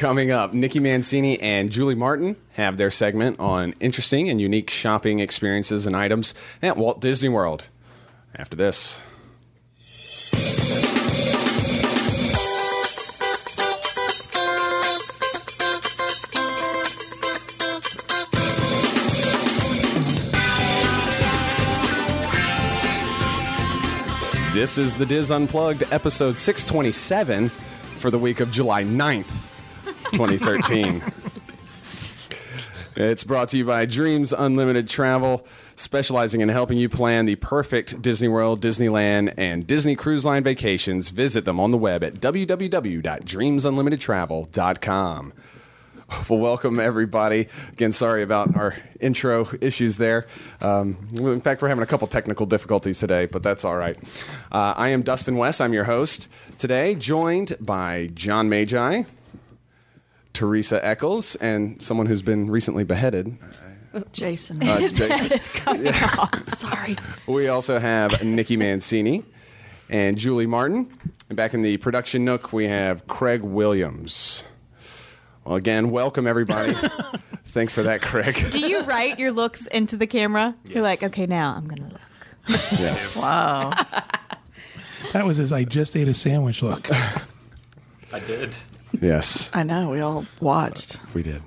Coming up, Nikki Mancini and Julie Martin have their segment on interesting and unique shopping experiences and items at Walt Disney World. After this. This is the DIS Unplugged, episode 627 for the week of July 9th, 2013. it's brought to you by Dreams Unlimited Travel, specializing in helping you plan the perfect Disney World, Disneyland, and Disney Cruise Line vacations. Visit them on the web at www.dreamsunlimitedtravel.com. Well, welcome everybody. Again, sorry about our intro issues there. Um, in fact, we're having a couple technical difficulties today, but that's all right. Uh, I am Dustin West. I'm your host today, joined by John Magi, Teresa Eccles, and someone who's been recently beheaded. Jason. Uh, it's Jason. It's coming off. Sorry. We also have Nikki Mancini and Julie Martin. And back in the production nook, we have Craig Williams. Well, again, welcome everybody. Thanks for that, Craig. Do you write your looks into the camera? You're like, okay, now I'm gonna look. Yes. Wow. That was his I just ate a sandwich look. I did. Yes, I know. We all watched. we did.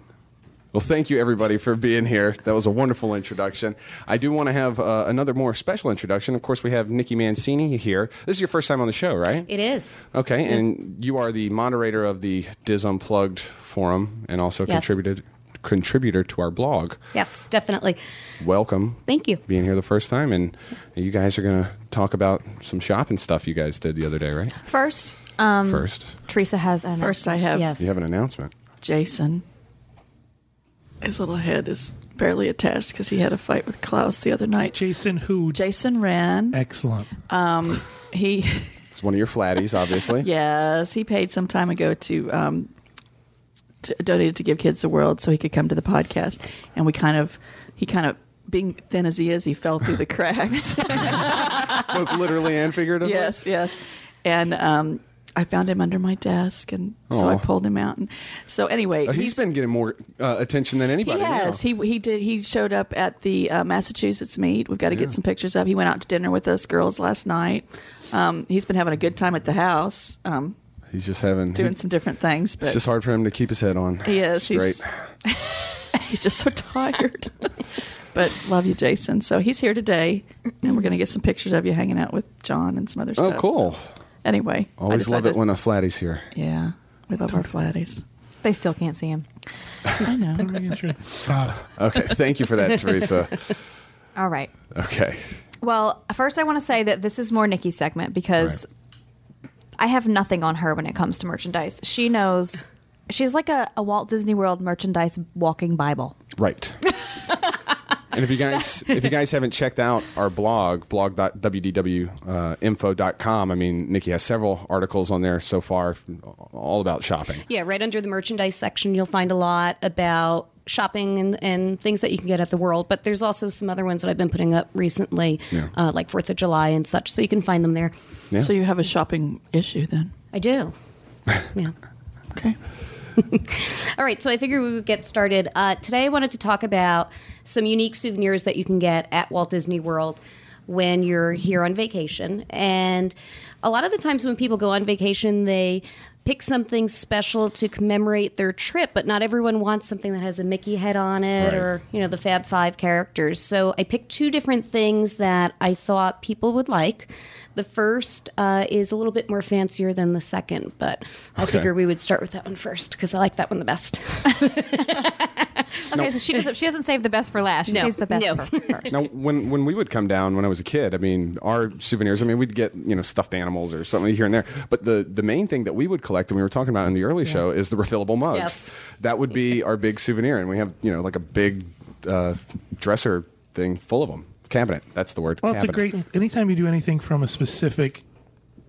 Well, thank you everybody for being here. That was a wonderful introduction. I do want to have uh, another more special introduction. Of course, we have Nikki Mancini here. This is your first time on the show, right? It is. Okay, and you are the moderator of the DIS Unplugged forum and also Yes. contributed contributor to our blog. Yes, definitely. Welcome. Thank you. being here the first time, and you guys are going to talk about some shopping stuff you guys did the other day, right? First, um, First, Teresa has an First, I have Yes. you have an announcement. Jason. His little head is barely attached because he had a fight with Klaus the other night. Jason Who. Jason ran. Excellent. Um he, It's one of your flatties, obviously. yes, he paid some time ago to, um, to donated to Give Kids the World so he could come to the podcast. And we kind of, he kind of, being thin as he is, he fell through the cracks. Both literally and figuratively. yes, yes. And um, I found him under my desk, and so I pulled him out. And so anyway, Uh, he's been getting more uh, attention than anybody. He has. now. He he did. He showed up at the uh, Massachusetts meet. We've got to get some pictures of. He went out to dinner with us girls last night. Um, he's been having a good time at the house, um, He's just having. doing some different things. But it's just hard for him to keep his head on. he is. straight. He's, great. he's just so tired. but love you, Jason. So he's here today, and we're going to get some pictures of you hanging out with John and some other stuff. Oh, stuff. cool. So, anyway, I Always love it when a flattie's here. Yeah, we love our flatties. They still can't see him. I know. Okay, thank you for that, Teresa. All right. Okay, Well, first I want to say that this is more Nikki's segment because I have nothing on her when it comes to merchandise. She knows. She's like a, a Walt Disney World merchandise walking Bible. right. And if you guys if you guys haven't checked out our blog, blog.wdwinfo.com, I mean, Nikki has several articles on there so far, all about shopping. Yeah, right under the merchandise section, you'll find a lot about shopping and, and things that you can get at the world. But there's also some other ones that I've been putting up recently, Yeah. uh, like Fourth of July and such. So you can find them there. Yeah. So you have a shopping issue then? I do. yeah. Okay. All right, so I figured we would get started. Uh, today, I wanted to talk about some unique souvenirs that you can get at Walt Disney World when you're here on vacation. And a lot of the times when people go on vacation, they pick something special to commemorate their trip, but not everyone wants something that has a Mickey head on it Right. or, you know, the Fab Five characters. So I picked two different things that I thought people would like. The first uh, is a little bit more fancier than the second, but I Okay. figure we would start with that one first because I like that one the best. Okay, so she doesn't she doesn't save the best for last. She No. saves the best No. for first. Now, when when we would come down when I was a kid, I mean, our souvenirs. I mean, we'd get you know stuffed animals or something here and there. But the the main thing that we would collect, and we were talking about in the early show, is the refillable mugs. Yes. That would be our big souvenir, and we have you know like a big uh, dresser thing full of them. Cabinet. That's the word. well, it's a great. Anytime you do anything from a specific,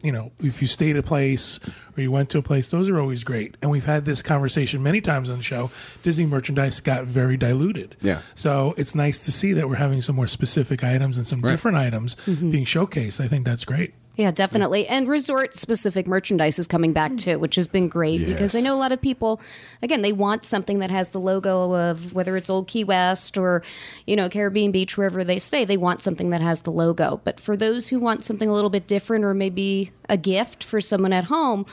you know, if you stay at a place or you went to a place, those are always great. And we've had this conversation many times on the show. Disney merchandise got very diluted. Yeah. So it's nice to see that we're having some more specific items and some different items Mm-hmm. being showcased. I think that's great. Yeah, definitely. And resort specific merchandise is coming back too, which has been great because I know a lot of people, again, they want something that has the logo of whether it's Old Key West or, you know, Caribbean Beach, wherever they stay, they want something that has the logo. But for those who want something a little bit different or maybe a gift for someone at home,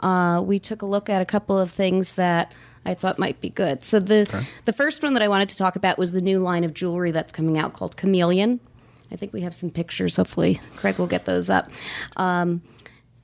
uh, we took a look at a couple of things that I thought might be good. So the the first one that I wanted to talk about was the new line of jewelry that's coming out called Kameleon. I think we have some pictures. Hopefully, Craig will get those up. Um,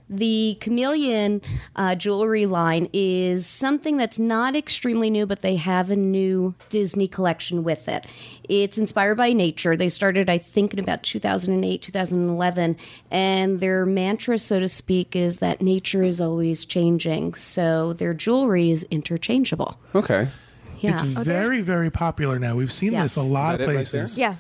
the Kameleon uh, jewelry line is something that's not extremely new, but they have a new Disney collection with it. It's inspired by nature. They started, I think, in about 2008, 2011, and their mantra, so to speak, is that nature is always changing. So their jewelry is interchangeable. Okay. Yeah. It's very, very popular now. We've seen Yes. this a lot of that it right there? places. Yeah.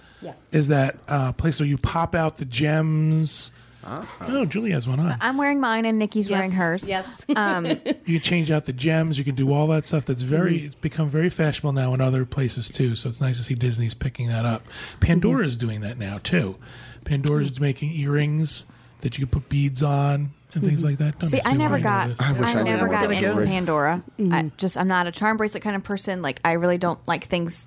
Is that uh, place where you pop out the gems? Oh, Julie has one on. I'm wearing mine and Nikki's wearing hers. Yes. Um, you can change out the gems. You can do all that stuff. That's mm-hmm. very. It's become very fashionable now in other places too. So it's nice to see Disney's picking that up. Pandora is mm-hmm. doing that now too. Pandora's mm-hmm. making earrings that you can put beads on and things like that. Don't See, I never got. this. I, I never got about into jewelry. Pandora. I just I'm not a charm bracelet kind of person. Like I really don't like things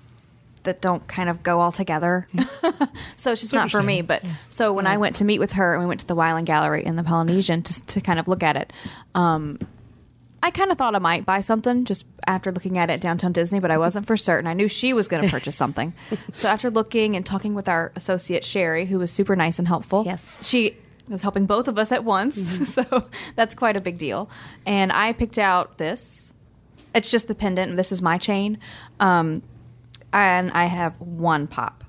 that don't kind of go all together. so it's just not for me. But so when I went to meet with her and we went to the Wyland Gallery in the Polynesian to to kind of look at it. Um, I kind of thought I might buy something just after looking at it downtown Disney, but I wasn't for certain. I knew she was going to purchase something. so after looking and talking with our associate Sherry, who was super nice and helpful, Yes. she was helping both of us at once. so that's quite a big deal. And I picked out this. It's just the pendant, and this is my chain. Um, and I have one pop.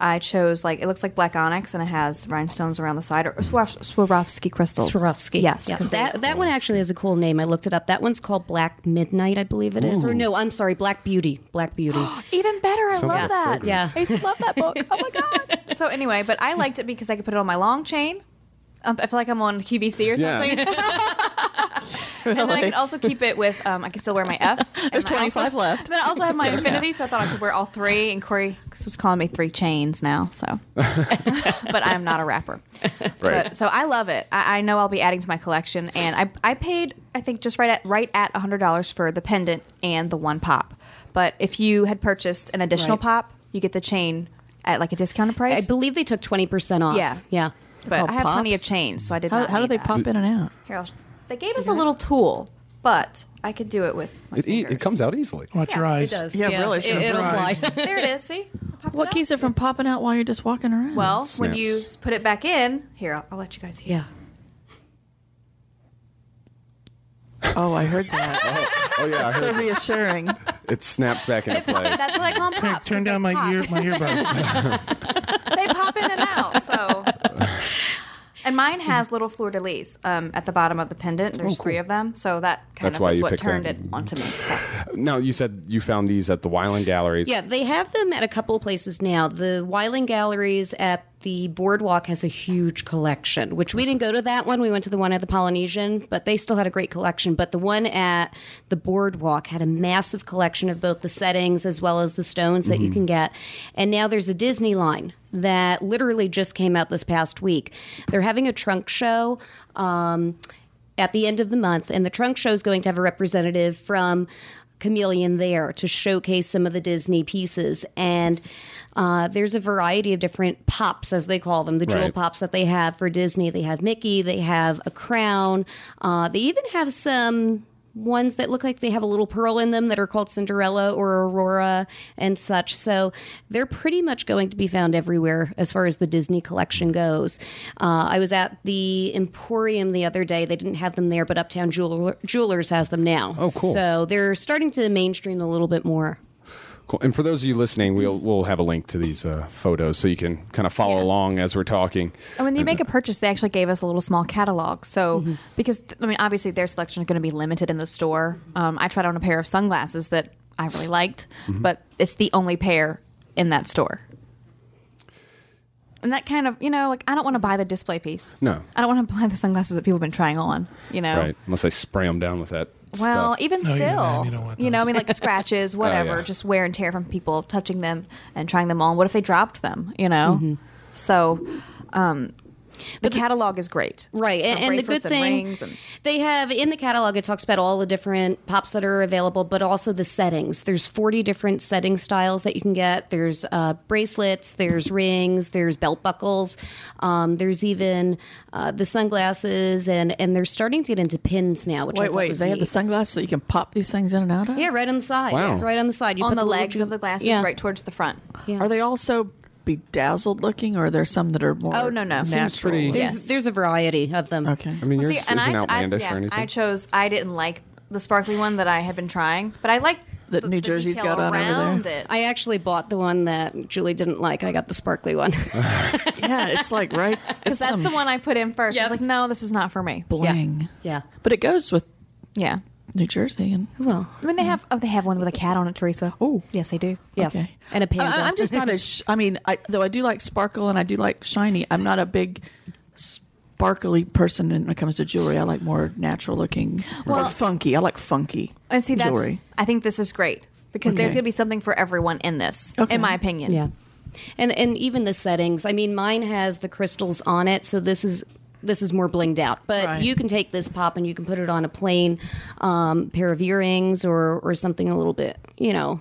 I chose like it looks like black onyx, and it has rhinestones around the side, or Swarov- Swarovski crystals. Swarovski. yes, Yeah. 'cause that that one actually has a cool name. I looked it up. That one's called Black Midnight, I believe it is. Or no, I'm sorry, Black Beauty. Black Beauty. Even better. I Sounds love like that. fragrance. Yeah. I used to love that book. Oh my god. So anyway, but I liked it because I could put it on my long chain. Um, I feel like I'm on QVC or Yeah. something. And then I can also keep it with. Um, I can still wear my F. and There's I also- 25 left. Then I also have my Infinity, so I thought I could wear all three. And Corey was calling me three chains now. So, but I'm not a rapper. Right. But, so I love it. I, I know I'll be adding to my collection, and I I paid I think just right at right at hundred dollars for the pendant and the one pop. But if you had purchased an additional Right. pop, you get the chain at like a discounted price. I believe they took 20% off. Yeah. Yeah. But I have plenty of pops? chains, so I did How, not. how do they that. pop in and out? Here, I'll they gave us a little tool, but I could do it with my It, e- it comes out easily. Watch your Yeah, eyes. Yeah, really, It, should've it'll fly. There it is. See, I What keeps it from popping out while you're just walking around? Well, when you put it back in, here I'll, I'll let you guys hear. yeah. oh, I heard that. Oh, oh yeah, I so heard reassuring. it snaps back into place. That's what I call them Craig, pops. turn 'cause down my pop. ear, my earbuds. they pop in and out. So, and mine has little fleur de lis um, at the bottom of the pendant. There's three of them, so that kind That's of why is you what turned that. it onto me. So. now you said you found these at the Wyland Galleries. Yeah, they have them at a couple of places now. The Wyland Galleries at the Boardwalk has a huge collection, which we didn't go to that one. We went to the one at the Polynesian, but they still had a great collection. But the one at the Boardwalk had a massive collection of both the settings as well as the stones that you can get. And now there's a Disney line that literally just came out this past week. They're having a trunk show. Um, at the end of the month, and the trunk show is going to have a representative from Kameleon there to showcase some of the Disney pieces. And uh, there's a variety of different pops, as they call them, the jewel Right. pops that they have for Disney. They have Mickey, they have a crown, uh, they even have some ones that look like they have a little pearl in them that are called Cinderella or Aurora and such. So they're pretty much going to be found everywhere as far as the Disney collection goes. Uh, I was at the Emporium the other day. They didn't have them there, but Uptown Jeweler- Jewelers has them now. Oh, cool. So they're starting to mainstream a little bit more. Cool. And for those of you listening, we'll we'll have a link to these uh, photos so you can kind of follow Yeah. along as we're talking. And when you make a purchase, they actually gave us a little small catalog. So, because I mean, obviously their selection is going to be limited in the store. Um, I tried on a pair of sunglasses that I really liked, but it's the only pair in that store. And that kind of, you know, like I don't want to buy the display piece. No. I don't want to buy the sunglasses that people have been trying on, you know. Right. Unless I spray them down with that Well, stuff. even No, even still, then, you don't want you know, I mean, like scratches, whatever, Oh, yeah. just wear and tear from people touching them and trying them on. What if they dropped them? You know, Mm-hmm. so um, the catalog is great, Right, and, and the good bracelets and thing rings and- they have in the catalog, it talks about all the different pops that are available, but also the settings. There's 40 different setting styles that you can get. There's uh, bracelets, there's rings, there's belt buckles, um, there's even uh, the sunglasses, and and they're starting to get into pins now. Which I Wait, thought wait. was They have the sunglasses that you can pop these things in and out of. yeah, right on the side. Wow. right on the side. You on put the little legs ju- of the glasses, yeah. right towards the front. Yeah. Are they also bedazzled looking, or are there some that are more? Oh, no, no. Seems natural? pretty- There's Yes. there's a variety of them. Okay. I mean, Well, yours see, and isn't I, outlandish I, yeah, or anything. I chose. I didn't like the sparkly one that I had been trying, but I like That the, New the Jersey's detail got on over there. around it. I actually bought the one that Julie didn't like. I got the sparkly one. yeah, it's like right. Because It's that's some the one I put in first. I was like, no, this is not for me. bling. yeah. But it goes with Yeah. New Jersey and. Oh, well, I mean, they have. Oh, they have one with a cat on it, Teresa. Oh. yes, they do. yes, Okay. and a panda. I, I'm just not as. Sh- I mean, I, though I do like sparkle and I do like shiny. I'm not a big sparkly person when it comes to jewelry. I like more natural looking, or Well- funky. I like funky And see, that's. jewelry. I think this is great because there's going to be something for everyone in this, Okay. in my opinion. Yeah. And and even the settings. I mean, mine has the crystals on it, so this is this is more blinged out. But Right. you can take this pop and you can put it on a plain um, pair of earrings or or something a little bit, you know,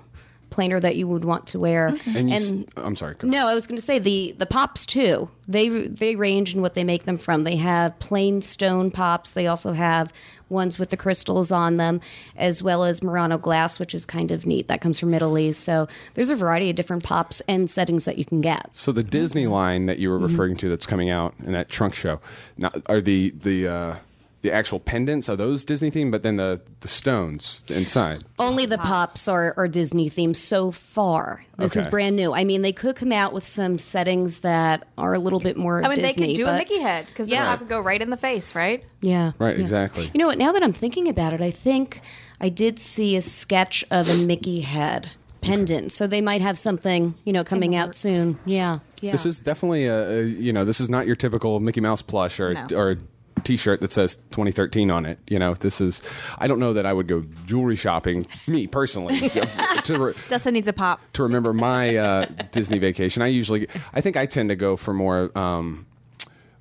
plainer that you would want to wear. and you, s- I'm sorry. go- No, I was going to say the the pops too. They they range in what they make them from. They have plain stone pops. They also have ones with the crystals on them, as well as Murano glass, which is kind of neat. That comes from Italy. So there's a variety of different pops and settings that you can get. So the Disney line that you were referring to that's coming out in that trunk show, now are the the uh, the actual pendants are those Disney themed, but then the the stones inside. Only the pops are, are Disney themed so far. This is brand new. I mean, they could come out with some settings that are a little bit more. I mean, Disney, they could do a Mickey head because Yeah. the top could go right in the face, right? Yeah. Right, yeah. exactly. You know what? Now that I'm thinking about it, I think I did see a sketch of a Mickey head pendant. So they might have something, you know, coming out soon. Yeah. Yeah. This is definitely a, a you know this is not your typical Mickey Mouse plush or No. or a T-shirt that says 2013 on it. You know, this is. I don't know that I would go jewelry shopping. Me personally, to, re- Dustin needs a pop. to remember my uh, Disney vacation. I usually, I think I tend to go for more. Um,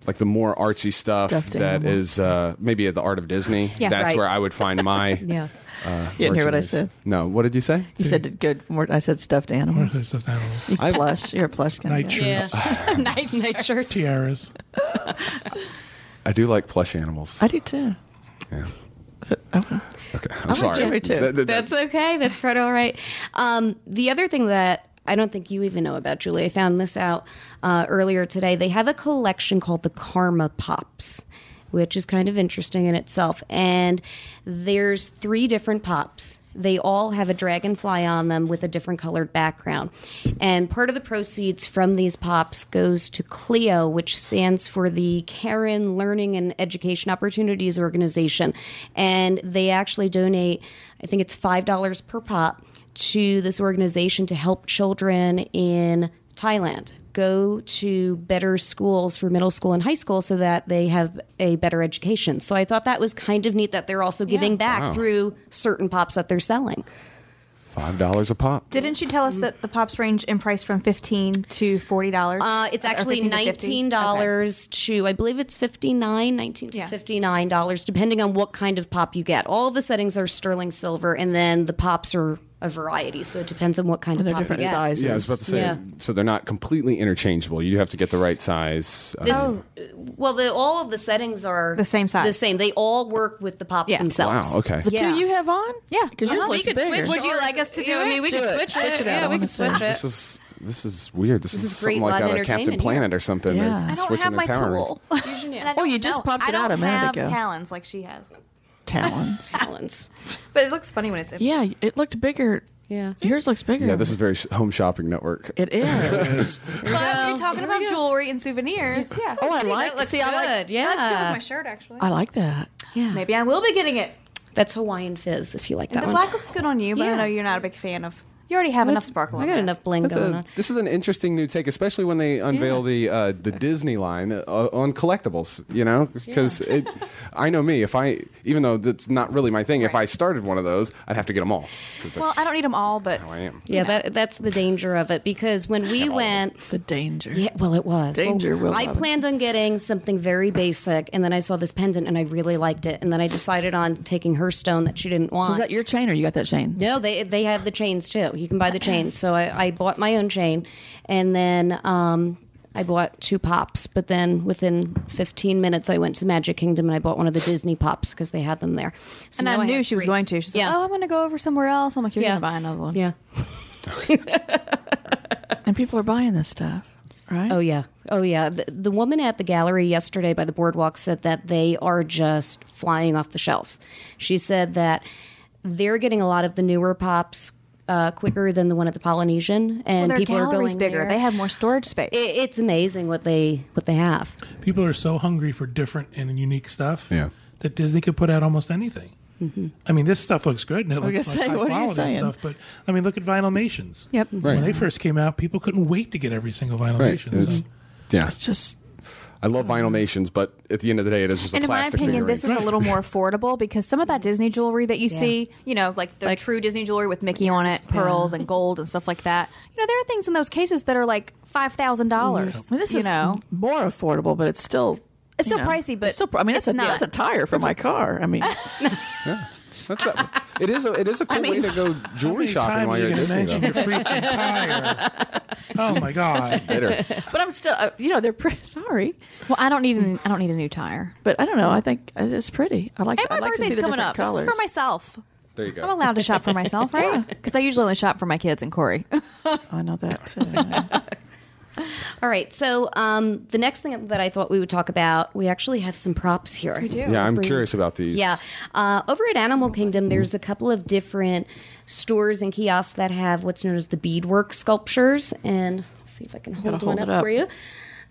like the more artsy stuff Stuffed that animal. is uh, maybe at the art of Disney. Yeah, That's right. where I would find my. yeah. Uh, You didn't hear what I said? No, what did you say? You said good. More, I said stuffed Or animals. it's just animals. You plush. You're a plush kind Night of guy. shirts, Night, night shirts. tiaras. I do like plush animals. I do too. yeah. Okay. Okay, I'm like sorry. jewelry, too. That- that- That's okay. That's quite all right. Um, the other thing that I don't think you even know about, Julie, I found this out uh, earlier today. They have a collection called the Karma Pops, which is kind of interesting in itself. And there's three different pops. They all have a dragonfly on them with a different colored background. And part of the proceeds from these pops goes to CLEO, which stands for the Karen Learning and Education Opportunities Organization. And they actually donate, I think it's $5 per pop to this organization to help children in Thailand go to better schools for middle school and high school so that they have a better education. So I thought that was kind of neat that they're also giving back Wow. through certain pops that they're selling. Five dollars a pop. Didn't you tell us that the pops range in price from fifteen to forty dollars? Uh, it's actually nineteen dollars to I believe it's fifty nine, nineteen to Yeah. fifty nine dollars, depending on what kind of pop you get. All of the settings are sterling silver, and then the pops are a variety, so it depends on what kind And of they're different get. sizes. Yeah, I was about to say. Yeah. So they're not completely interchangeable. You have to get the right size. Uh, This, well, the, all of the settings are The same size. The same. They all work with the pops Yeah. themselves. wow. Okay. The Yeah. two you have on? Yeah. Because yours Uh-huh. looks We could bigger. switch. Would you like us to do Yeah, I it? mean, we Do could it. switch, Switch it. it. Yeah, we could switch it. This is this is weird. This, This is, is something like live out of Captain entertainment here. Planet or something. Yeah. I I don't have my power tool. Fusion it. And I Oh, you just know. popped it I out a don't have ago. talons like she has, Talons. Talons. but it looks funny when it's. In. Yeah, it looked bigger. Yeah. Yours looks bigger. Yeah, this is very sh- home shopping network. It is. But if you're talking about go. jewelry and souvenirs, yeah. oh, I That like. looks See, good. I like. yeah. That's good with my shirt, actually. I like that. yeah. Maybe I will be getting it. That's Hawaiian fizz if you like that the one. black looks good on you, but I Yeah. know you're not a big fan of You already have enough That's- sparkle. I got enough bling That's going a- on. this is an interesting new take, especially when they unveil the uh, the Disney line uh, on collectibles. You know, because I know me. If I, even though that's not really my thing, if I started one of those, I'd have to get them all. 'cause Well, that's I don't need them all, but how I am. Yeah, that that's the danger of it because when we went, The danger. yeah, well, it was Danger, Well, Will I Robinson. planned on getting something very basic, and then I saw this pendant, and I really liked it, and then I decided on taking her stone that she didn't want. So is that your chain or you got that chain? No, they they have the chains too. You can buy the chain. So I, I bought my own chain, and then um, I bought two pops. But then within 15 minutes, I went to Magic Kingdom and I bought one of the Disney pops because they had them there. So and I knew have she was three. going to. She's like, "Oh, I'm going to go over somewhere else." I'm like, "You're Yeah. going to buy another one." Yeah. And people are buying this stuff, right? Oh yeah. Oh yeah. The, the woman at the gallery yesterday by the boardwalk said that they are just flying off the shelves. She said that they're getting a lot of the newer pops uh, quicker than the one at the Polynesian, and Well, their people are going bigger. there. They have more storage space. It, it's amazing what they what they have. People are so hungry for different and unique stuff Yeah. that Disney could put out almost anything. I mean, this stuff looks good and it was looks like say, high what are quality and stuff. But I mean, look at Vinylmations. yep. When they first came out, people couldn't wait to get every single Right. Vinylmation. It's, So. yeah. It's just I love Vinylmations, but at the end of the day, it is just And a in my plastic opinion, figurine. this is a little more affordable because some of that Disney jewelry that you Yeah. see, you know, like the Like- true Disney jewelry with Mickey on it, pearls and gold and stuff like that. You know, there are things in those cases that are like five thousand dollars. Mm-hmm. I mean, this you is know, more affordable, but it's still It's you still pricey, but it's still. I mean, that's it's a not. that's a tire for my car. I mean, That's a, it is a it is a cool way to go jewelry shopping while you're you at Disney. Though. your freaking tire? Oh my god! Bitter. but I'm still. Uh, you know, they're pretty. Sorry, well, I don't need an, I don't need a new tire. but I don't know. I think it's pretty. I like. And I my like to see birthday's the coming up. colors. This is for myself. There you go. I'm allowed to shop for myself, right? Because I usually only shop for my kids and Corey. I know that too. All right. So um, the next thing that I thought we would talk about, we actually have some props here. We do. Yeah, I'm curious about these. Yeah. Uh, over at Animal Kingdom, there's a couple of different stores and kiosks that have what's known as the beadwork sculptures. And let's see if I can hold hold one it up, up. for you.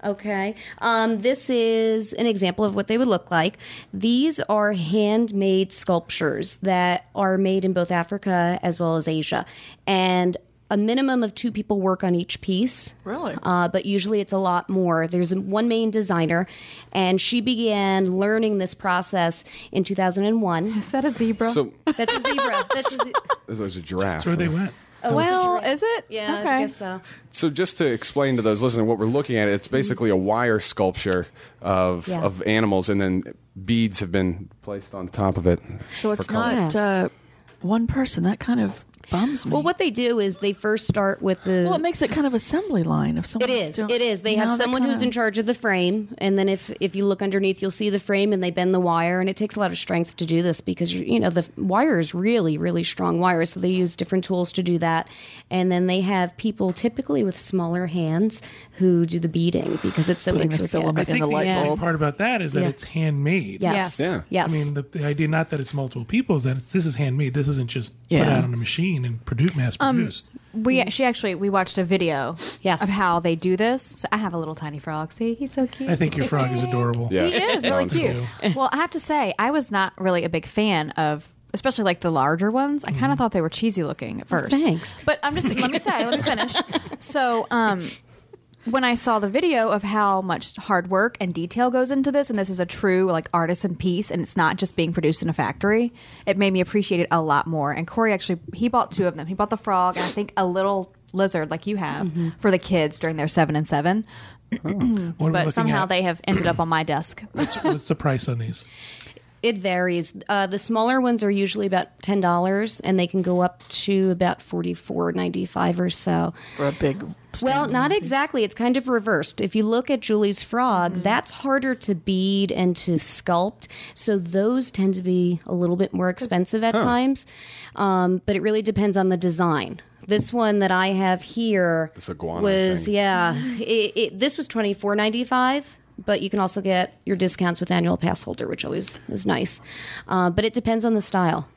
Okay. Um, this is an example of what they would look like. These are handmade sculptures that are made in both Africa as well as Asia. And a minimum of two people work on each piece. Really? Uh, but usually it's a lot more. There's one main designer, and she began learning this process in 2001. Is that a zebra? So That's a zebra. That's a ze- this was a giraffe. That's where they went. oh, well, is it? Yeah, Okay. I guess so. So just to explain to those listening what we're looking at, it's basically a wire sculpture of Yeah. of animals, and then beads have been placed on top of it. So it's color. not uh, one person. That kind of bums me. Well, what they do is they first start with the. Well, it makes it kind of assembly line. If someone It is. It is. They have someone who's in charge of the frame, and then if if you look underneath, you'll see the frame, and they bend the wire, and it takes a lot of strength to do this because you you know the wire is really really strong wire, so they use different tools to do that, and then they have people typically with smaller hands who do the beading because it's so Putting the intricate. filament I in think the the light interesting bulb. part about that is that Yeah. it's handmade. Yes. Yeah. Yes. I mean, the, the idea not that it's multiple people is that it's, this is handmade. This isn't just put out on a machine and produced, mass produced. We she actually we watched a video Yes. of how they do this. So I have a little tiny frog. See, he's so cute. I think your frog is adorable. Yeah, He is really cute. cool. well, I have to say, I was not really a big fan of, especially like the larger ones. I kind of thought they were cheesy looking at first. thanks. But I'm just let me say, let me finish. So, um, when I saw the video of how much hard work and detail goes into this, and this is a true like artisan piece, and it's not just being produced in a factory, it made me appreciate it a lot more. And Corey actually he bought two of them. He bought the frog and I think a little lizard like you have mm-hmm. for the kids during their seven and seven. Oh. What But somehow at? they have ended up on my desk. What's, what's the price on these? It varies. Uh, the smaller ones are usually about ten dollars, and they can go up to about forty four ninety five or so. for a big. Well, not piece. exactly. It's kind of reversed. If you look at Julie's frog, Mm-hmm. that's harder to bead and to sculpt. So those tend to be a little bit more expensive at times. Um, but it really depends on the design. This one that I have here was thing. yeah. It, it, this was twenty four ninety five. But you can also get your discounts with annual pass holder, which always is nice. Uh, but it depends on the style.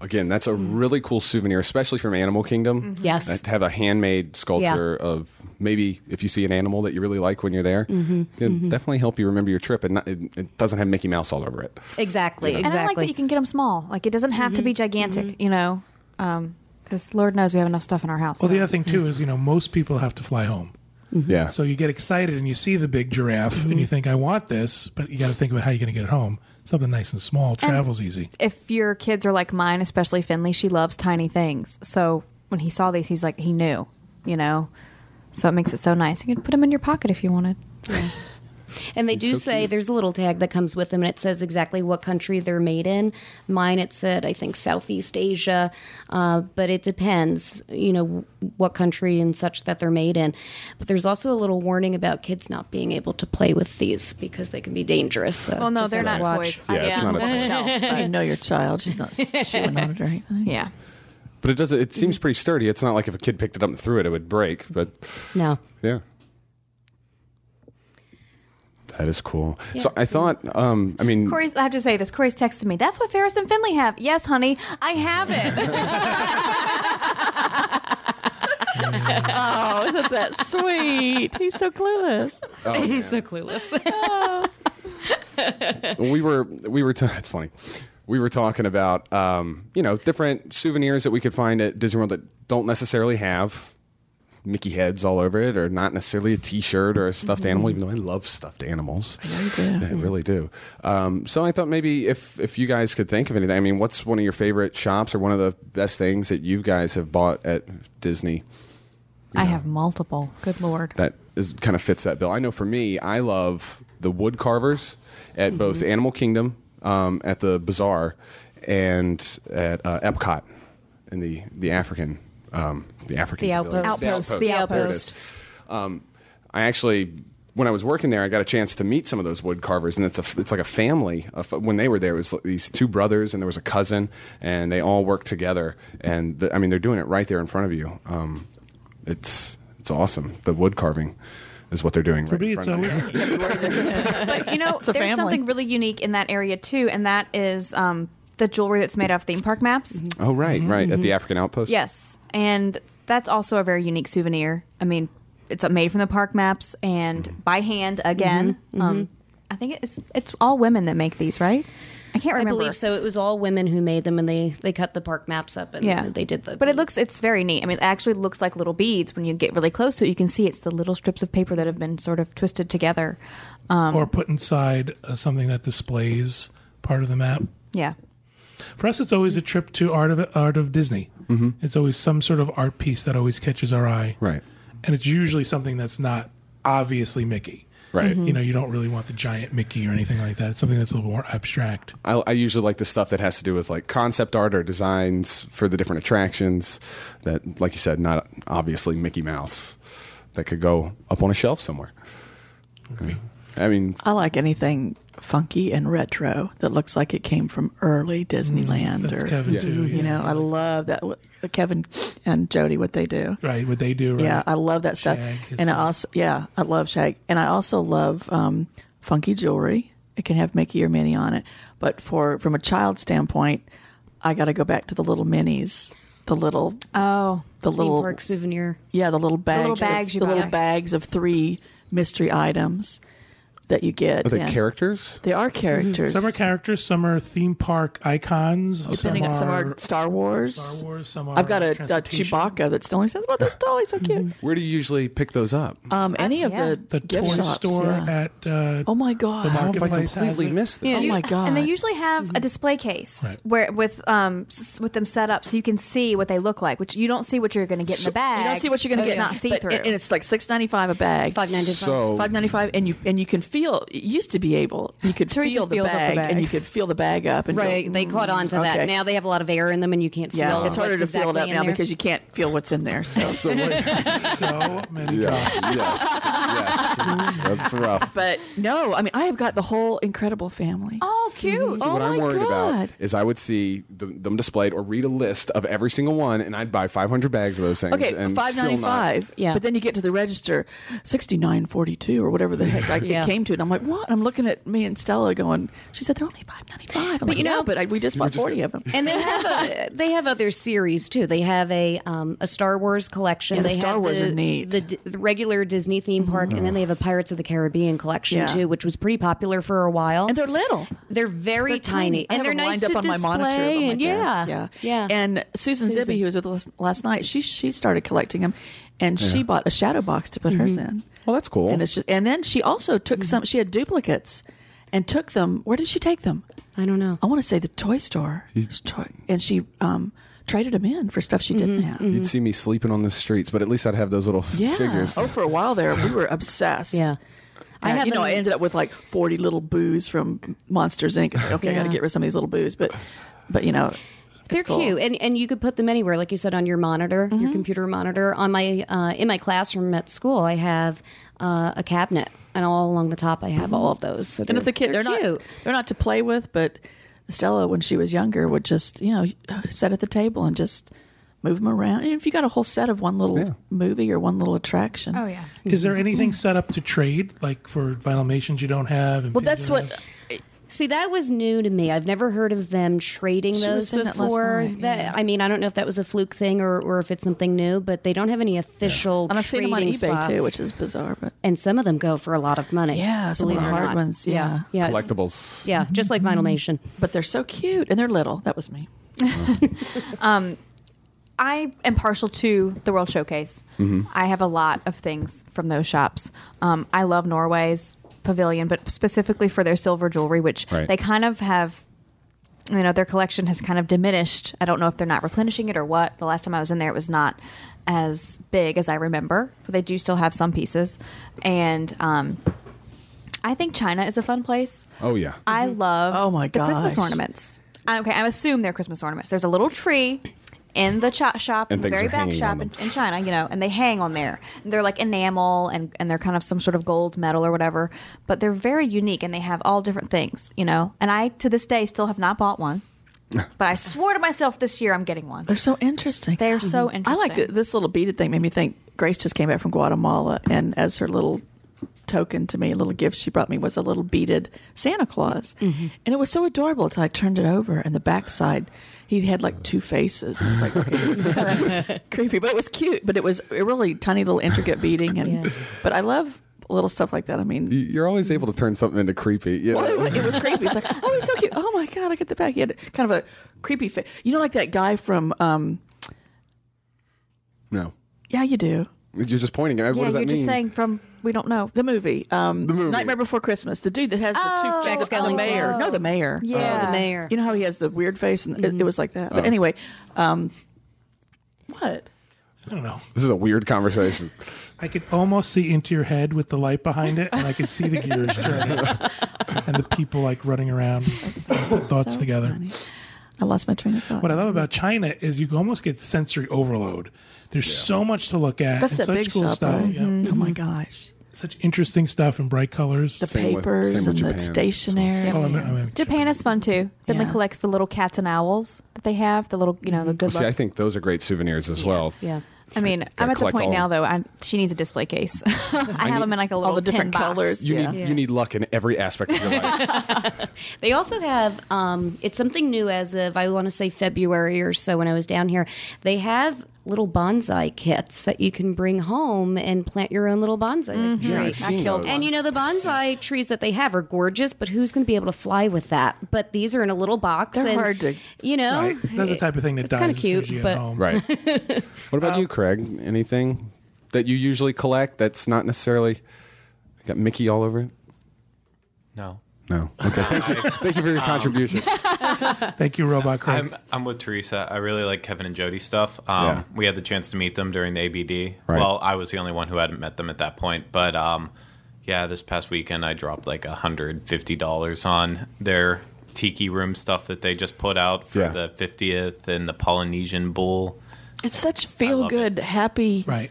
Again, that's a really cool souvenir, especially from Animal Kingdom. Yes. Uh, to have a handmade sculpture of maybe if you see an animal that you really like when you're there, Mm-hmm. it can definitely help you remember your trip, and not, it, it doesn't have Mickey Mouse all over it. Exactly. Exactly. And I like that you can get them small. Like it doesn't have to be gigantic, you know. Um, because Lord knows we have enough stuff in our house. Well, the other thing too is you know most people have to fly home, Mm-hmm. Yeah. so you get excited and you see the big giraffe and you mm-hmm. think I want this, but you got to think about how you're going to get it home. Something nice and small travels easy. if your kids are like mine, especially Finley, she loves tiny things. So when he saw these, he's like, he knew, you know. So it makes it so nice. You could put them in your pocket if you wanted. And they do say there's a little tag that comes with them, and it says exactly what country they're made in. Mine, it said I think Southeast Asia, uh, but it depends, you know, what country and such that they're made in. But there's also a little warning about kids not being able to play with these because they can be dangerous. So Well, no, they're not to watch. toys. Yeah, I it's not a on the shelf. You know your child. She's not chewing on it or anything. Yeah. But it does. It seems pretty sturdy. It's not like if a kid picked it up and threw it, it would break. But No. yeah, that is cool. So I thought. Um, I mean, Corey's, I have to say this. Corey's texted me. That's what Ferris and Finley have. Yes, honey, I have it. Oh, isn't that sweet? He's so clueless. He's so clueless. we were we were. T- it's funny. We were talking about um, you know different souvenirs that we could find at Disney World that don't necessarily have Mickey heads all over it, or not necessarily a T-shirt or a stuffed animal. Even though I love stuffed animals, you do. I really do. Um, so I thought maybe if if you guys could think of anything. I mean, what's one of your favorite shops or one of the best things that you guys have bought at Disney? I have multiple. Good lord. that is kind of fits that bill. I know for me, I love the wood carvers at both Mm-hmm. Animal Kingdom, um, at the bazaar, and at uh, Epcot in the the African um, the African The pavilion. outpost. Outpost, the There it outpost. Um, I actually. When I was working there, I got a chance to meet some of those wood carvers, and it's a it's like a family. Of, when they were there, it was like these two brothers, and there was a cousin, and they all worked together. And the, I mean, they're doing it right there in front of you. Um, it's it's awesome. The wood carving is what they're doing. For right me, in it's front of you. But you know, a there's family. something really unique in that area too, and that is um, the jewelry that's made out of theme park maps. Oh right, right at the African outpost. Yes, and that's also a very unique souvenir. I mean, it's made from the park maps and by hand again. Um, I think it's it's all women that make these, right? I can't I remember. believe so. It was all women who made them, and they they cut the park maps up, and Yeah, they did the. But it looks it's very neat. I mean, it actually looks like little beads when you get really close to it. You can see it's the little strips of paper that have been sort of twisted together. or put inside uh, something that displays part of the map. Yeah. For us, it's always a trip to art of art of Disney. Mm-hmm. It's always some sort of art piece that always catches our eye, Right. and it's usually something that's not obviously Mickey. Right. You know, you don't really want the giant Mickey or anything like that. It's something that's a little more abstract. I, I usually like the stuff that has to do with like concept art or designs for the different attractions. That, like you said, not obviously Mickey Mouse. That could go up on a shelf somewhere. I mean, I like anything funky and retro that looks like it came from early Disneyland. That's or Kevin too. you know, I love that. Kevin and Jody, what they do. right? What they do, right? Yeah, I love that stuff. Shag and I also, yeah, I love shag, and I also love um, funky jewelry. It can have Mickey or Minnie on it, but for from a child standpoint, I got to go back to the little minis, the little, Oh, the theme little, park souvenir. yeah, the little bags, little bags of, you the little bags of three mystery items that you get. are they and characters? They are characters. Some are characters, some are theme park icons. Depending on some are Star Wars. Star Wars. Some are I've got a, a. Chewbacca that still says, "Well, that's doll. He's so cute." Where do you usually pick those up? Um, any of yeah. the, The gift toy shops, store yeah. at uh, oh my god! the How have I marketplace has completely it. missed this? Oh my god! And they usually have a display case Right. where with um s- with them set up so you can see what they look like, which you don't see what you're going to get in the bag. You don't see what you're going to It's get. not see through. and it's like six ninety five a bag. Five ninety five. So Five ninety five, and you and you can feel. It used to be able. You could Teresa feel the feels up the bag, and you bags. could feel the bag up. And go, Right, they mm, caught on to okay. that. Now they have a lot of air in them, and you can't Yeah, feel. it's harder to what's feel it exactly up in now there. because you can't feel what's in there. So, So what- so many yeah, yes, yes, that's rough. but no, I mean, I have got the whole incredible family. oh, cute. See, Oh what I'm my worried God. about is I would see the, them displayed or read a list of every single one, and I'd buy 500 bags of those things. Okay, and five still ninety five. Yeah. But then you get to the register, sixty nine forty two or whatever the heck I, Yeah. it came to it. I'm like, what? I'm looking at me and Stella going. She said they're only five ninety five. But you know- but I, we just bought just forty got- of them. And they have a, they have other series too. They have a um, a Star Wars collection. Yeah, the they Star have Wars the, are neat. The, the regular Disney theme park, and then they have a Pirates of the Caribbean collection Yeah. too, which was pretty popular for a while. and they're little. They're very They're tiny, I and have they're nice lined up to on my display. monitor. on my and yeah, desk. yeah, yeah. And Susan, Susan. Zibby, who was with us last night, she she started collecting them, and she bought a shadow box to put hers Mm-hmm. in. Well, that's cool. And it's just, and then she also took some. She had duplicates, and took them. Where did she take them? I don't know. I want to say the toy store. It's toy- and she um, traded them in for stuff she didn't have. You'd see me sleeping on the streets, but at least I'd have those little f- Yeah. figures. Oh, for a while there, we were obsessed. Yeah. I I have you know, an- I ended up with like forty little boos from Monsters Inc. It's like, okay, I got to Yeah. get rid of some of these little boos, but, but you know, it's They're cool. Mm-hmm. cute, and and you could put them anywhere, like you said, on your monitor, your computer monitor. On my uh, in my classroom at school, I have uh, a cabinet, and all along the top, I have all of those. So And if the kid, they're, cute. not, they're not to play with, but Stella, when she was younger, would just you know sit at the table and just move them around. And if you got a whole set of one little Yeah. movie or one little attraction, Oh yeah. Is there anything set up to trade, like for Vinylmations you don't have? And well, pins that's what. have? See, that was new to me. I've never heard of them trading She those was saying that last before. night, That- yeah. I mean, I don't know if that was a fluke thing or, or if it's something new, but they don't have any official. And I've seen them on trading eBay too, which is bizarre, but and some of them go for a lot of money. Yeah, some of the hard ones, yeah. yeah, it's- Collectibles. Yeah, just like Vinylmation. but they're so cute and they're little. That was me. I am partial to the World Showcase. I have a lot of things from those shops. Um, I love Norway's pavilion, but specifically for their silver jewelry, which Right. they kind of have. You know, their collection has kind of diminished. I don't know if they're not replenishing it or what. The last time I was in there, it was not as big as I remember, but they do still have some pieces. And um, I think China is a fun place. Oh yeah. I love Oh, my god, the Christmas ornaments. Okay, I assume they're Christmas ornaments. There's a little tree in the cho- shop, And things very back shop in, in China, you know, and they hang on there. And they're like enamel and, and they're kind of some sort of gold metal or whatever. But they're very unique and they have all different things, you know. And I, to this day, still have not bought one. but I swore to myself this year I'm getting one. They're so interesting. They're so interesting. I like th- this little beaded thing. Made me think. Grace just came back from Guatemala, and as her little token to me, a little gift she brought me was a little beaded Santa Claus, Mm-hmm. and it was so adorable until I turned it over, and the backside he had like two faces. And I was like, okay, this is kind of creepy, but it was cute. But it was a really tiny little intricate beading, and Yeah. but I love little stuff like that. I mean, You- You're always able to turn something into creepy. You know? well, it, was, it was creepy. It's like, oh, he's so cute. Oh my god, look at the back. He had kind of a creepy face. You know, like that guy from. Um, no. yeah, you do. You're just pointing at it. yeah, What does you're that just saying from we don't know. The movie, um, The movie. Nightmare Before Christmas. The dude that has the Oh, two Jack the, the Skellington. mayor. No, the mayor. Yeah. Oh, the mayor. You know how he has the weird face, and it, it was like that. But Oh. anyway, um, what? I don't know. This is a weird conversation. I could almost see into your head with the light behind it, and I could see the gears turning and the people like running around, put thoughts So together. funny. I lost my train of thought. What I love about China is you almost get sensory overload. There's so much to look at. That's and such big cool shop, stuff. right? yeah. Oh my gosh, Such interesting stuff in bright colors. the Same papers with and the Japan. stationery. oh, I'm, I'm in Japan is fun too. Finley Yeah. collects the little cats and owls that they have. The little, you know, the mm-hmm. good See, I think those are great souvenirs as well. Yeah. I mean, I'm at the point all- now though. I, she needs a display case. I, have need- them in like a little all the different box. colors. You Yeah. need you need luck in every aspect of your life. They also have um, it's something new as of I want to say February or so when I was down here. They have little bonsai kits that you can bring home and plant your own little bonsai tree. Yeah, I've seen those. And you know the bonsai trees that they have are gorgeous, but who's going to be able to fly with that? But these are in a little box. They're and, hard to- You know, Right. That's the type of thing that It's dies kinda as soon as cute, you get but- home. right. What about you, Craig? Anything that you usually collect that's not necessarily got Mickey all over it? No. No. Okay. Thank you. Thank you for your contribution. Thank you, Robot Craig. I'm I'm with Teresa. I really like Kevin and Jody stuff. Um, Yeah. We had the chance to meet them during the ABD. Right. Well, I was the only one who hadn't met them at that point. But um, yeah, this past weekend I dropped like hundred fifty dollars on their tiki room stuff that they just put out for Yeah. the fiftieth and the Polynesian bull. It's such feel love good, happy right.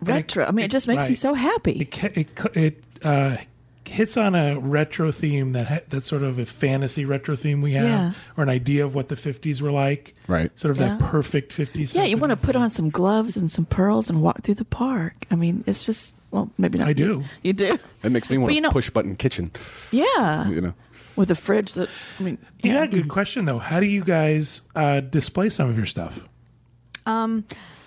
retro. I mean, it just makes me so happy. It it, it uh, hits on a retro theme that ha- that's sort of a fantasy retro theme we have, Yeah. or an idea of what the '50s were like. Right. Sort of that Yeah. perfect '50s. Yeah, you want to put on some gloves and some pearls and walk through the park. I mean, it's just well, maybe not. I you- do. You, do. It makes me want But you a know- push button kitchen. Yeah, You know. with a fridge that I mean, You yeah. good question though. How do you guys uh, display some of your stuff?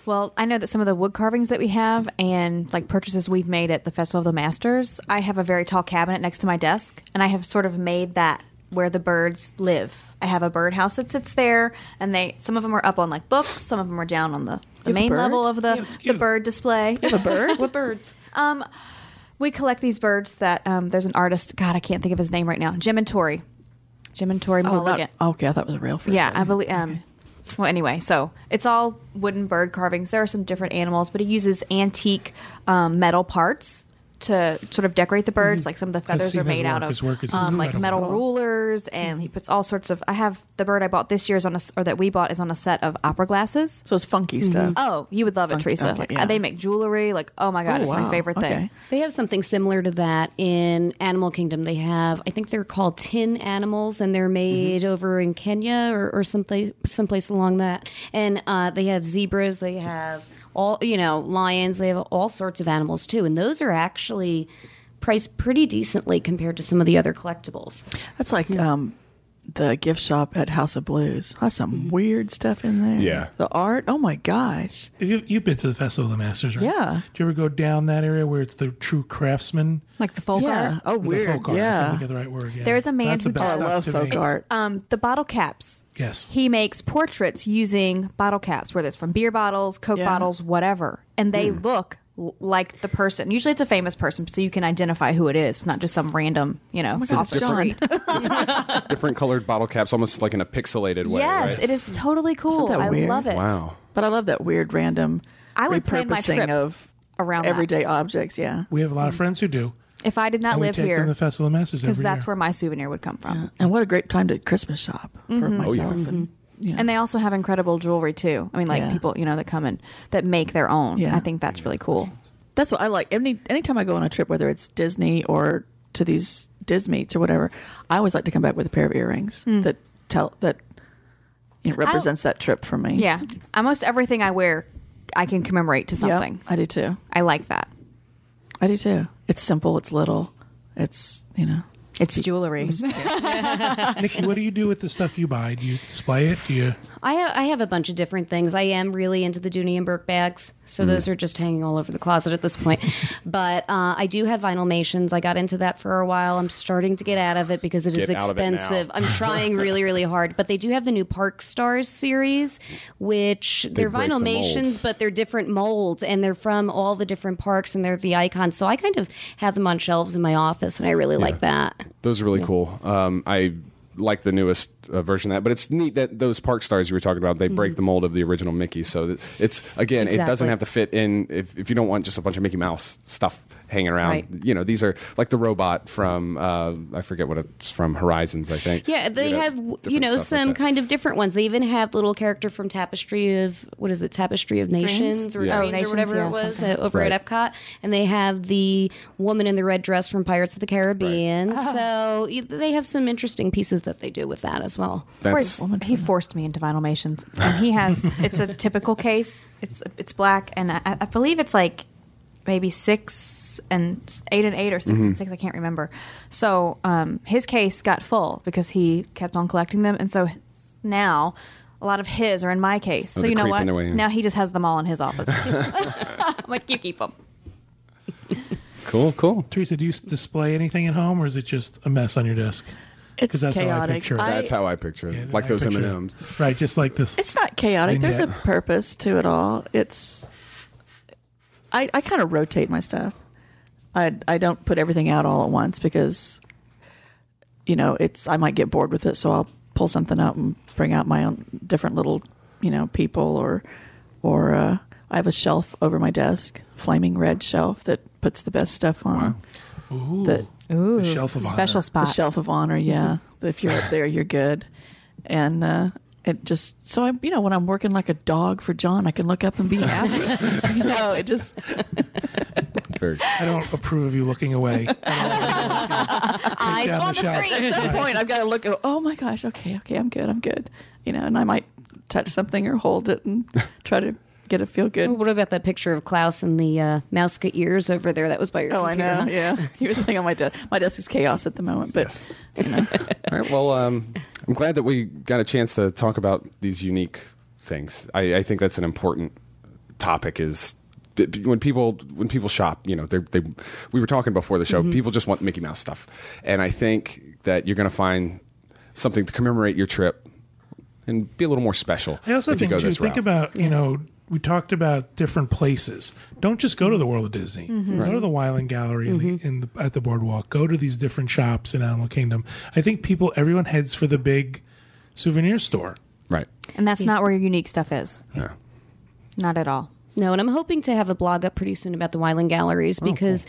Well, I know that some of the wood carvings that we have and like purchases we've made at the Festival of the Masters, I have a very tall cabinet next to my desk, and I have sort of made that where the birds live. I have a birdhouse that sits there, and they some of them are up on like books, some of them are down on the, the main level of the it's the bird display. a bird. What birds? Um, we collect these birds that um, there's an artist. God, I can't think of his name right now. Jim and Tori. Jim and Tori Oh, Mulligan. okay, I thought it was a real fish. Yeah, I believe. Um, well, anyway, so it's all wooden bird carvings. There are some different animals, but he uses antique um, metal parts to sort of decorate the birds. Like some of the feathers are made out of His work is um, like metal rulers, and he puts all sorts of. I have the bird I bought this year is on a or that we bought is on a set of opera glasses. So it's funky stuff. Oh, you would love it, Teresa. okay, like, yeah. They make jewelry. Like, oh my god, Oh, it's my favorite thing. Okay. They have something similar to that in Animal Kingdom. They have, I think they're called tin animals, and they're made over in Kenya or, or someplace someplace along that. And uh, they have zebras. They have all you know lions. They have all sorts of animals too, and those are actually priced pretty decently compared to some of the other collectibles. That's like um, the gift shop at House of Blues. Has some weird stuff in there. Yeah. the art. Oh my gosh. If you, you've been to the Festival of the Masters, right? Yeah. Do you ever go down that area where it's the true craftsman? Like the folk yeah. art. Oh, Or the weird. folk art? I Yeah. think the right word. Yeah. There's a man That's who best does- Oh, I love folk me. art. Um, the bottle caps. Yes. He makes portraits using bottle caps, whether it's from beer bottles, Coke Yeah. bottles, whatever. And they look l- like the person. Usually it's a famous person, so you can identify who it is, not just some random, you know, oh God, off the it's John. street. Different colored bottle caps, almost like in a pixelated way. yes, right? it is totally cool. that I weird? love it. Wow. But I love that weird random I would plan my repurposing of around that. everyday objects. Yeah. We have a lot of friends who do. If I did not And we live take them to here, the Festival of the Masters because every that's year. where my souvenir would come from. And what a great time to Christmas shop for mm-hmm. oh, myself. And, you know. And they also have incredible jewelry too. I mean, like Yeah. people, you know, that come and that make their own. Yeah. I think that's really cool. That's what I like. Any anytime I go on a trip, whether it's Disney or to these Dismeets or whatever, I always like to come back with a pair of earrings hmm. that tell that you know, represents that trip for me. Yeah, almost everything I wear, I can commemorate to Yep, something. I do too. I like that. I do too. It's simple. It's little. It's you know. It's jewelry. Nikki, what do you do with the stuff you buy? Do you display it? Do you? I have, I have a bunch of different things. I am really into the Dooney and Bourke bags, so those are just hanging all over the closet at this point. but uh, I do have Vinylmations. I got into that for a while. I'm starting to get out of it because it is Get out of it expensive. I'm trying really, really hard. But they do have the new Park Stars series, which they're break the Vinylmations, but they're different molds, and they're from all the different parks, and they're the icons. So I kind of have them on shelves in my office, and I really like that. Those are really cool. Um, I like the newest uh, version of that, but it's neat that those park stars you were talking about they break the mold of the original Mickey. So it's again, it doesn't have to fit in if, if you don't want just a bunch of Mickey Mouse stuff hanging around. Right. You know, these are like the robot from uh, I forget what it's from Horizons, I think. Yeah, they You know, have you know stuff like some kind of different ones. They even have little character from Tapestry of what is it, Tapestry of Nations or Yeah. Dreams Oh, Nations, or whatever yeah, it was uh, over Right. at Epcot, and they have the woman in the red dress from Pirates of the Caribbean. Oh. So y- they have some interesting pieces that they do with that as well. That's he forced me into Vinylmations, and he has. it's a typical case. It's it's black, and I, I believe it's like maybe six and eight and eight or 6 and six. I can't remember. So um, his case got full because he kept on collecting them, and so now. A lot of his are in my case, so you know what? their way in. Now he just has them all in his office. I'm like, you keep them. cool, cool. Teresa, do you display anything at home, or is it just a mess on your desk? It's that's how I chaotic. picture it. That's how I picture it. Yeah, like I those M and M's, Right, just like this. It's not chaotic. There's a purpose to it all. It's I, I kind of rotate my stuff. I I don't put everything out all at once because you know, it's I might get bored with it, so I'll pull something out and bring out my own different little, you know, people or or uh, I have a shelf over my desk, flaming red shelf that puts the best stuff on. Wow. Ooh, The Ooh, the shelf of special honor. spot. the shelf of honor yeah if you're up there you're good and uh it just so i you know when i'm working like a dog for john i can look up and be happy you know it just I don't approve of you looking away. Eyes down on the the screen. At some point, I've got to look. At, oh my gosh. Okay. Okay. I'm good. I'm good. You know, and I might touch something or hold it and try to get it feel good. What about that picture of Klaus and the uh, mouse cut ears over there? That was by your Oh, I know. huh? Yeah, he was saying on my desk. My desk is chaos at the moment, but you know, All right. Well, um, I'm glad that we got a chance to talk about these unique things. I, I think that's an important topic. Is b- b- when people when people shop, you know, they they we were talking before the show. People just want Mickey Mouse stuff, and I think that you're going to find something to commemorate your trip and be a little more special. I also if you think go too. this Think route. about you know we talked about different places. Don't just go to the World of Disney. Mm-hmm. Go to the Wyland Gallery in the, mm-hmm. in the, at the boardwalk. Go to these different shops in Animal Kingdom. I think people, everyone heads for the big souvenir store. right. And that's not where your unique stuff is. Yeah. Not at all. No, and I'm hoping to have a blog up pretty soon about the Wyland Galleries oh, because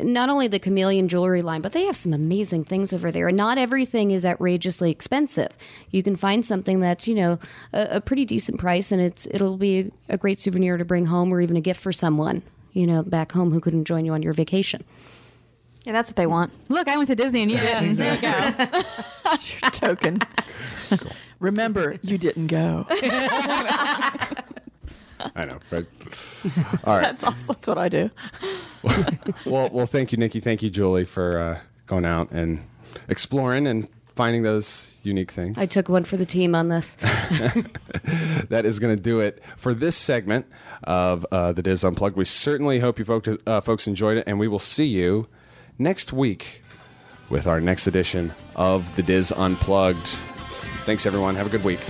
not only the Kameleon jewelry line, but they have some amazing things over there. And not everything is outrageously expensive. You can find something that's, you know, a, a pretty decent price and it's it'll be a great souvenir to bring home or even a gift for someone, you know, back home who couldn't join you on your vacation. Yeah, that's what they want. Look, I went to Disney and you didn't. There you go. your token. Remember, you didn't go. I know. Right. All right. That's awesome. That's what I do. well, well, thank you, Nikki. Thank you, Julie, for uh, going out and exploring and finding those unique things. I took one for the team on this. that is going to do it for this segment of uh, the DIS Unplugged. We certainly hope you folks, uh, folks enjoyed it, and we will see you next week with our next edition of the DIS Unplugged. Thanks, everyone. Have a good week.